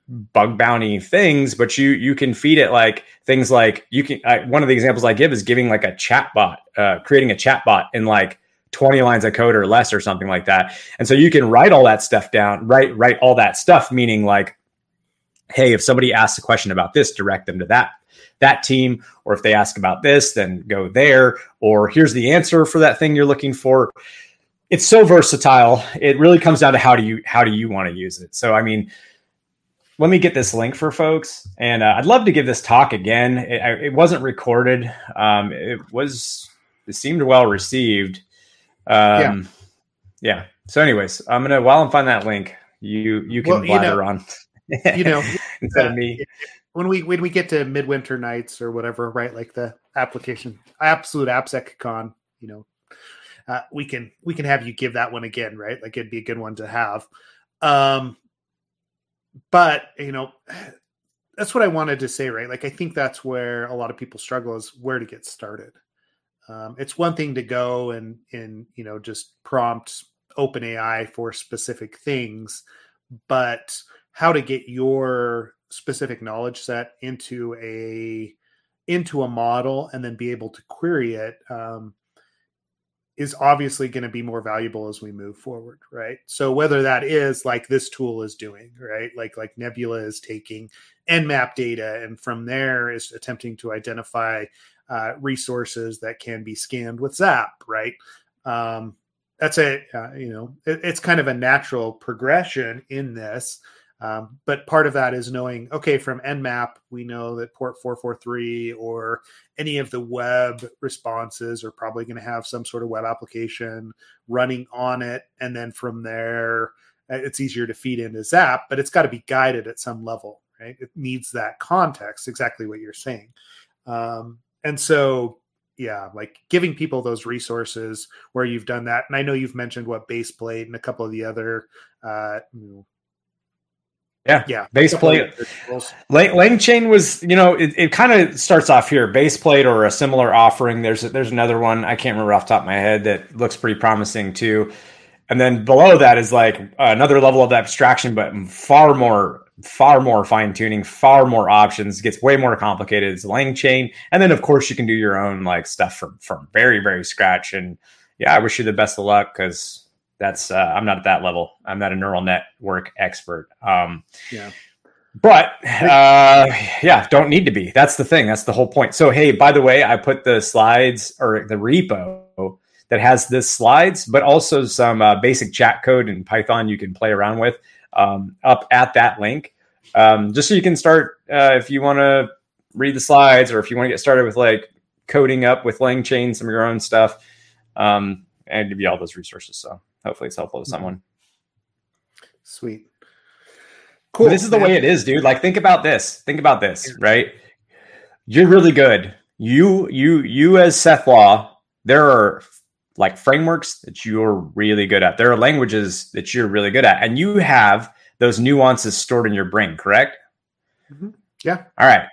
bug bounty things but you you can feed it like things like you can I, one of the examples i give is giving like a chat bot uh, creating a chat bot in like 20 lines of code or less or something like that. And so you can write all that stuff down, write write all that stuff meaning like hey, if somebody asks a question about this, direct them to that that team or if they ask about this, then go there or here's the answer for that thing you're looking for. It's so versatile. It really comes down to how do you how do you want to use it. So I mean, let me get this link for folks and uh, i'd love to give this talk again it, it wasn't recorded um, it was it seemed well received yeah. yeah. So, anyways, I'm gonna while I'm finding that link, you you can well, blather you know, on. you know, instead uh, of me. When we when we get to midwinter nights or whatever, right? Like the application, absolute AppSec con, you know, uh, we can we can have you give that one again, right? Like it'd be a good one to have. Um, but you know, that's what I wanted to say, right? Like I think that's where a lot of people struggle is where to get started. Um, it's one thing to go and and you know just prompt OpenAI for specific things, but how to get your specific knowledge set into a into a model and then be able to query it um, is obviously going to be more valuable as we move forward right? So whether that is like this tool is doing right? Like like nebula is taking nmap data and from there is attempting to identify uh, resources that can be scanned with Zap, right? Um, that's a uh, you know it, it's kind of a natural progression in this. Um, but part of that is knowing, okay, from Nmap, we know that port 443 or any of the web responses are probably going to have some sort of web application running on it. And then from there, uh, it's easier to feed into Zap, but it's got to be guided at some level, right? It needs that context, exactly what you're saying. Um, and so yeah like giving people those resources where you've done that and i know you've mentioned what baseplate and a couple of the other uh yeah, yeah. base plate Baseplate. LangChain was, you know, it, it kind of starts off here. Baseplate or a similar offering. There's there's another one I can't remember off the top of my head that looks pretty promising too. and then below that is like another level of abstraction, but far more, far more fine tuning, far more options. Gets way more complicated. It's LangChain, and then of course you can do your own like stuff from from very very scratch. And yeah, I wish you the best of luck because that's uh, I'm not at that level. I'm not a neural network expert. Um, yeah. But uh, yeah, don't need to be. That's the thing. That's the whole point. So hey, by the way, I put the slides or the repo that has this slides, but also some uh, basic chat code in Python you can play around with um, up at that link, um, just so you can start uh, if you want to read the slides or if you want to get started with like coding up with LangChain, some of your own stuff, um, and give you all those resources. So hopefully it's helpful to someone. Sweet. Cool. This is the way it is, dude. Like, think about this. Think about this, right? You're really good. You, you, you as Seth Law, there are like frameworks that you're really good at. There are languages that you're really good at, and you have those nuances stored in your brain, correct? Mm-hmm. Yeah. All right.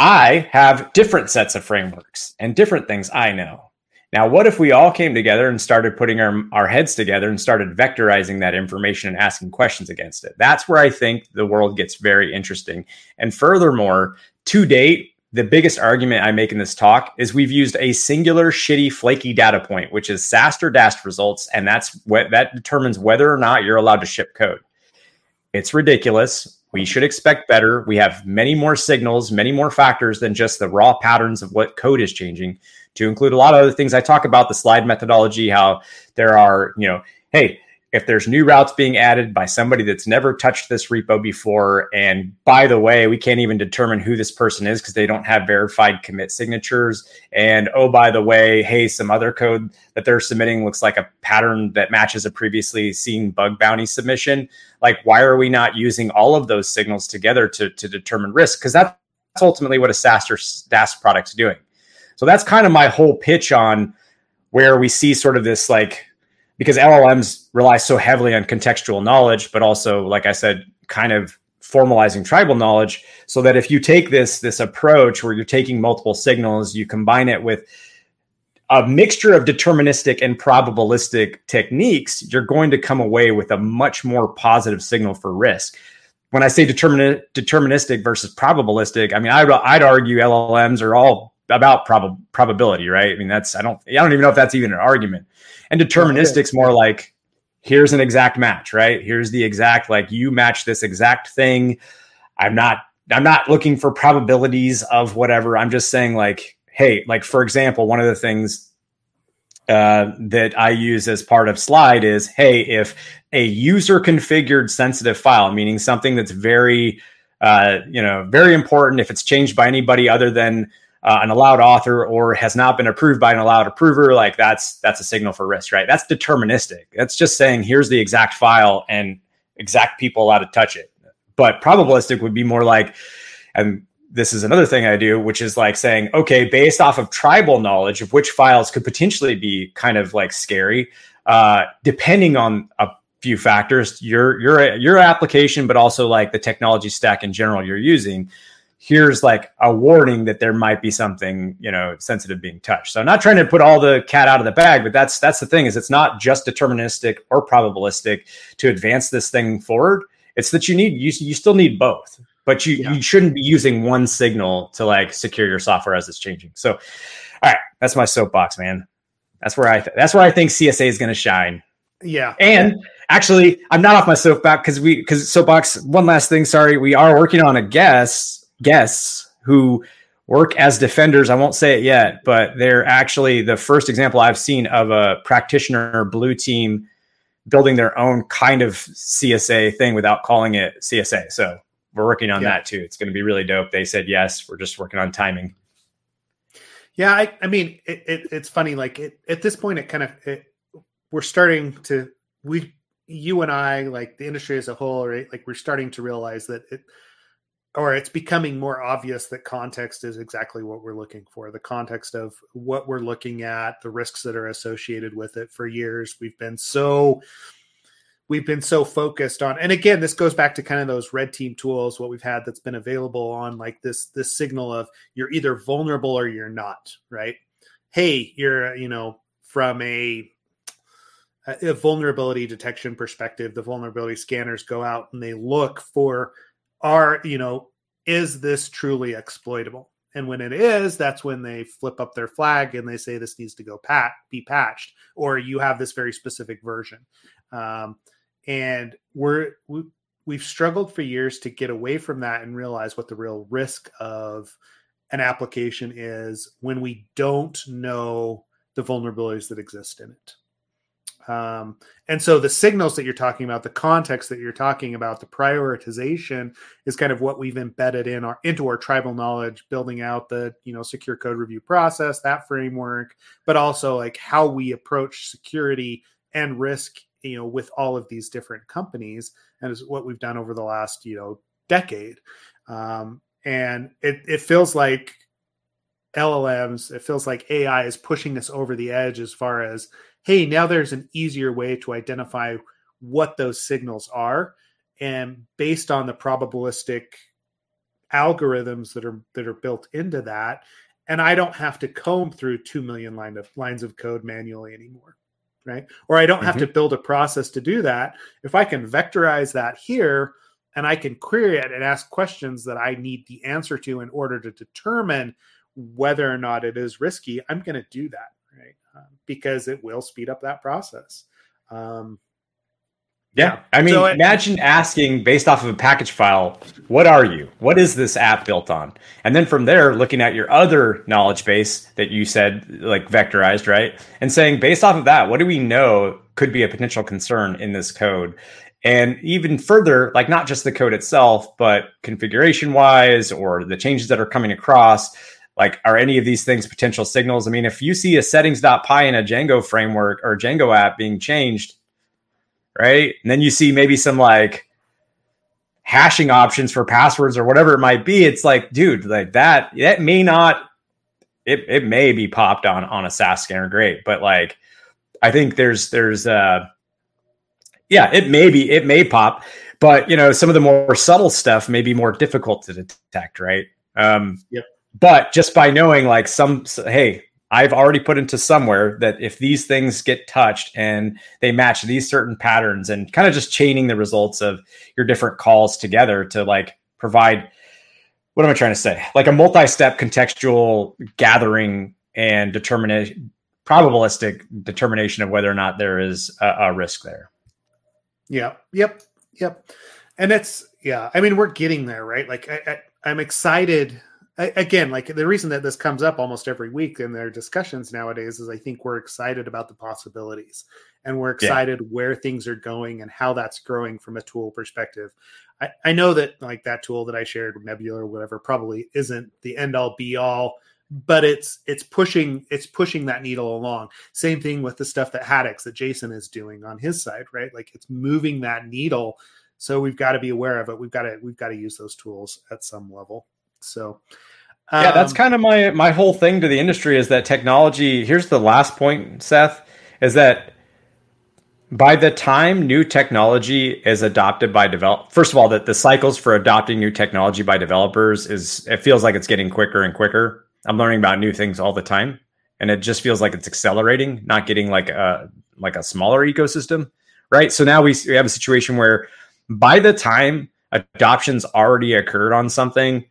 I have different sets of frameworks and different things I know. Now, what if we all came together and started putting our, our heads together and started vectorizing that information and asking questions against it? That's where I think the world gets very interesting. And furthermore, to date, the biggest argument I make in this talk is we've used a singular shitty flaky data point, which is SAST or DAST results, and that's what that determines whether or not you're allowed to ship code. It's ridiculous. We should expect better. We have many more signals, many more factors than just the raw patterns of what code is changing to include a lot of other things. I talk about the slide methodology, how there are, you know, hey, if there's new routes being added by somebody that's never touched this repo before, and by the way, we can't even determine who this person is because they don't have verified commit signatures. And oh, by the way, hey, some other code that they're submitting looks like a pattern that matches a previously seen bug bounty submission. Like, why are we not using all of those signals together to, to determine risk? Because that's ultimately what a SAST or DAST product's doing. So that's kind of my whole pitch on where we see sort of this like because LLMs rely so heavily on contextual knowledge, but also, like I said, kind of formalizing tribal knowledge so that if you take this this approach where you're taking multiple signals you combine it with a mixture of deterministic and probabilistic techniques you're going to come away with a much more positive signal for risk when i say determin- deterministic versus probabilistic i mean I'd, I'd argue llms are all about prob- probability, right? I mean, that's I don't I don't even know if that's even an argument. And deterministic's more like here's an exact match, right? Here's the exact like you match this exact thing. I'm not I'm not looking for probabilities of whatever. I'm just saying like hey, like for example, one of the things uh, that I use as part of slide is hey, if a user configured sensitive file, meaning something that's very uh, you know very important, if it's changed by anybody other than uh, an allowed author or has not been approved by an allowed approver, like that's that's a signal for risk, right? That's deterministic. That's just saying here's the exact file and exact people allowed to touch it. But probabilistic would be more like, and this is another thing I do, which is like saying, okay, based off of tribal knowledge of which files could potentially be kind of like scary, uh, depending on a few factors, your your your application, but also like the technology stack in general you're using here's like a warning that there might be something you know sensitive being touched. So i'm not trying to put all the cat out of the bag but that's that's the thing is it's not just deterministic or probabilistic to advance this thing forward. It's that you need you, you still need both but you yeah. you shouldn't be using one signal to like secure your software as it's changing. So all right that's my soapbox man. That's where i th- that's where i think csa is going to shine. Yeah. And actually i'm not off my soapbox because we because soapbox one last thing sorry we are working on a guest guests who work as defenders. I won't say it yet, but they're actually the first example I've seen of a practitioner blue team building their own kind of CSA thing without calling it CSA. So we're working on yeah. that too. It's going to be really dope. They said yes. We're just working on timing. Yeah, I, I mean, it, it, it's funny. Like it, at this point, it kind of we're starting to we you and I like the industry as a whole, right? Like we're starting to realize that it or it's becoming more obvious that context is exactly what we're looking for. The context of what we're looking at the risks that are associated with it for years. We've been so we've been so focused on and again this goes back to kind of those red team tools what we've had that's been available on like this this signal of you're either vulnerable or you're not right? Hey you're you know from a a vulnerability detection perspective, the vulnerability scanners go out and they look for are you know is this truly exploitable? And when it is, that's when they flip up their flag and they say this needs to go pat be patched, or you have this very specific version. Um, and we're we, we've struggled for years to get away from that and realize what the real risk of an application is when we don't know the vulnerabilities that exist in it. Um, and so the signals that you're talking about, the context that you're talking about, the prioritization is kind of what we've embedded in our into our tribal knowledge, building out the you know secure code review process, that framework, but also like how we approach security and risk, you know, with all of these different companies, and is what we've done over the last you know decade. Um, and it it feels like LLMs, it feels like AI is pushing us over the edge as far as hey, now there's an easier way to identify what those signals are. And based on the probabilistic algorithms that are that are built into that, and I don't have to comb through two million line of lines of code manually anymore. Right. Or I don't mm-hmm. have to build a process to do that. If I can vectorize that here and I can query it and ask questions that I need the answer to in order to determine whether or not it is risky, I'm going to do that because it will speed up that process. Um, yeah. I mean, so it, imagine asking based off of a package file, what are you? What is this app built on? And then from there, looking at your other knowledge base that you said, like vectorized, right? And saying, based off of that, what do we know could be a potential concern in this code? And even further, like not just the code itself, but configuration wise or the changes that are coming across, like are any of these things potential signals? I mean if you see a settings.py in a django framework or django app being changed right? And then you see maybe some like hashing options for passwords or whatever it might be it's like dude like that that may not it, it may be popped on on a SAST scanner great. But like i think there's there's uh yeah it may be it may pop. But you know some of the more subtle stuff may be more difficult to detect right? Um yep but just by knowing like some hey i've already put into somewhere that if these things get touched and they match these certain patterns and kind of just chaining the results of your different calls together to like provide what am i trying to say? Like a multi-step contextual gathering and determination probabilistic determination of whether or not there is a, a risk there. Yeah. Yep. Yep. And it's yeah i mean we're getting there right? Like I, I i'm excited again, like the reason that this comes up almost every week in their discussions nowadays is I think we're excited about the possibilities and we're excited yeah. where things are going and how that's growing from a tool perspective. I, I know that like that tool that I shared Nebula or whatever probably isn't the end all be all, but it's it's pushing it's pushing that needle along. Same thing with the stuff that Haddix that Jason is doing on his side, right? Like it's moving that needle. So we've got to be aware of it. We've got to we've got to use those tools at some level. So um, yeah, that's um, kind of my my whole thing to the industry is that technology. Here's the last point, Seth, is that by the time new technology is adopted by develop first of all that the cycles for adopting new technology by developers is it feels like it's getting quicker and quicker i'm learning about new things all the time and it just feels like it's accelerating not getting like a like a smaller ecosystem right so now we, we have a situation where by the time adoption's already occurred on something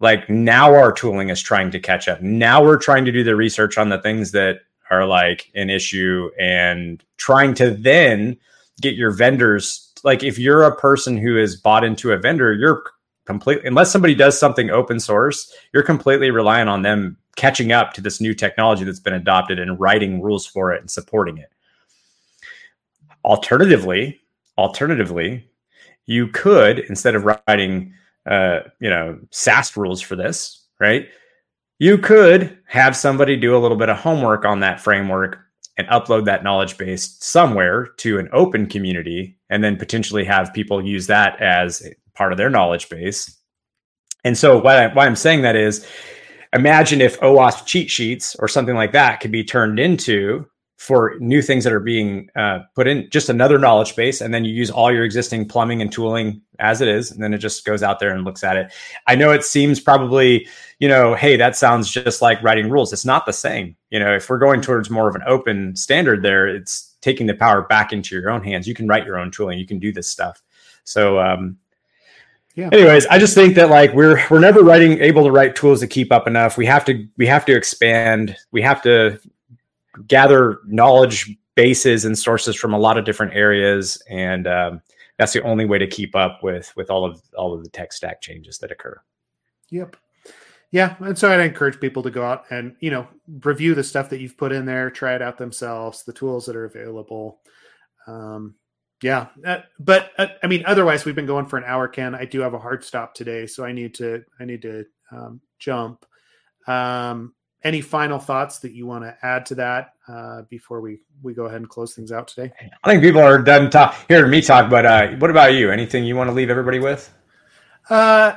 like now our tooling is trying to catch up. Now we're trying to do the research on the things that are like an issue and trying to then get your vendors like if you're a person who is bought into a vendor, you're completely unless somebody does something open source, you're completely relying on them catching up to this new technology that's been adopted and writing rules for it and supporting it. Alternatively, alternatively, you could instead of writing uh, you know, SAST rules for this, right? You could have somebody do a little bit of homework on that framework and upload that knowledge base somewhere to an open community and then potentially have people use that as part of their knowledge base. And so why, I, why I'm saying that is imagine if OWASP cheat sheets or something like that could be turned into for new things that are being uh, put in just another knowledge base and then you use all your existing plumbing and tooling as it is and then it just goes out there and looks at it i know it seems probably you know hey that sounds just like writing rules it's not the same you know if we're going towards more of an open standard there it's taking the power back into your own hands. You can write your own tooling. You can do this stuff. So, um, yeah. Anyways, I just think that like we're we're never writing able to write tools to keep up enough. We have to we have to expand. We have to gather knowledge bases and sources from a lot of different areas, and um, that's the only way to keep up with with all of all of the tech stack changes that occur. Yep. Yeah, and so I'd encourage people to go out and you know review the stuff that you've put in there, try it out themselves, the tools that are available. Um, yeah, uh, but uh, I mean, otherwise we've been going for an hour. Ken, I do have a hard stop today, so I need to I need to um, jump. Um, any final thoughts that you want to add to that uh, before we we go ahead and close things out today? I think people are done talk hearing me talk, but uh, what about you? Anything you want to leave everybody with? Uh,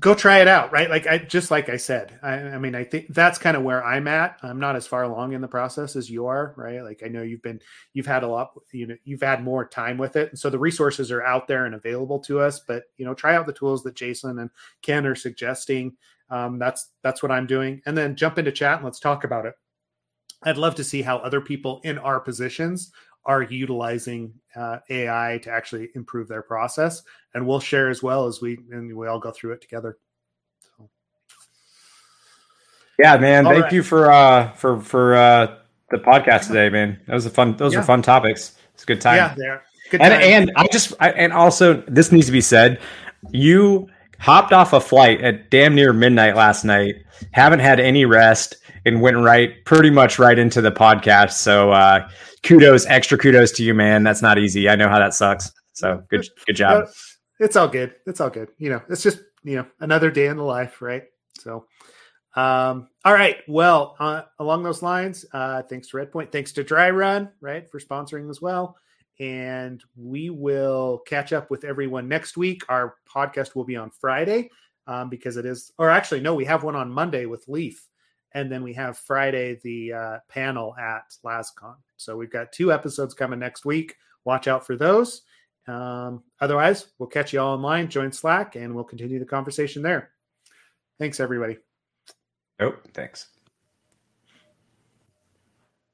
go try it out right? Like i just like i said I, I, mean i think that's kind of where i'm at. I'm not as far along in the process as you are right? Like i know you've been you've had a lot you know you've had more time with it. And so the resources are out there and available to us but you know try out the tools that jason and ken are suggesting. Um, that's that's what i'm doing. And then jump into chat and let's talk about it. I'd love to see how other people in our positions are utilizing uh, AI to actually improve their process, and we'll share as well as we and we all go through it together. So. Yeah, man. All thank right. you for uh, for for uh, the podcast today, man. That was a fun. Those yeah. are fun topics. It's a good time. Yeah, there. Good time. And and I just I, and also this needs to be said. You hopped off a flight at damn near midnight last night. Haven't had any rest and went right pretty much right into the podcast. So uh, kudos, extra kudos to you, man. That's not easy. I know how that sucks. So good, good job. It's all good. It's all good. You know, it's just you know another day in the life, right? So, um, all right. Well, uh, along those lines, uh, thanks to Redpoint, thanks to DryRun, right, for sponsoring as well. And we will catch up with everyone next week. Our podcast will be on Friday um, because it is, or actually, no, we have one on Monday with Leaf and then we have Friday the uh, panel at LasCon. So we've got two episodes coming next week. Watch out for those. Um, otherwise, we'll catch you all online. Join Slack, and we'll continue the conversation there. Thanks, everybody. Oh, thanks.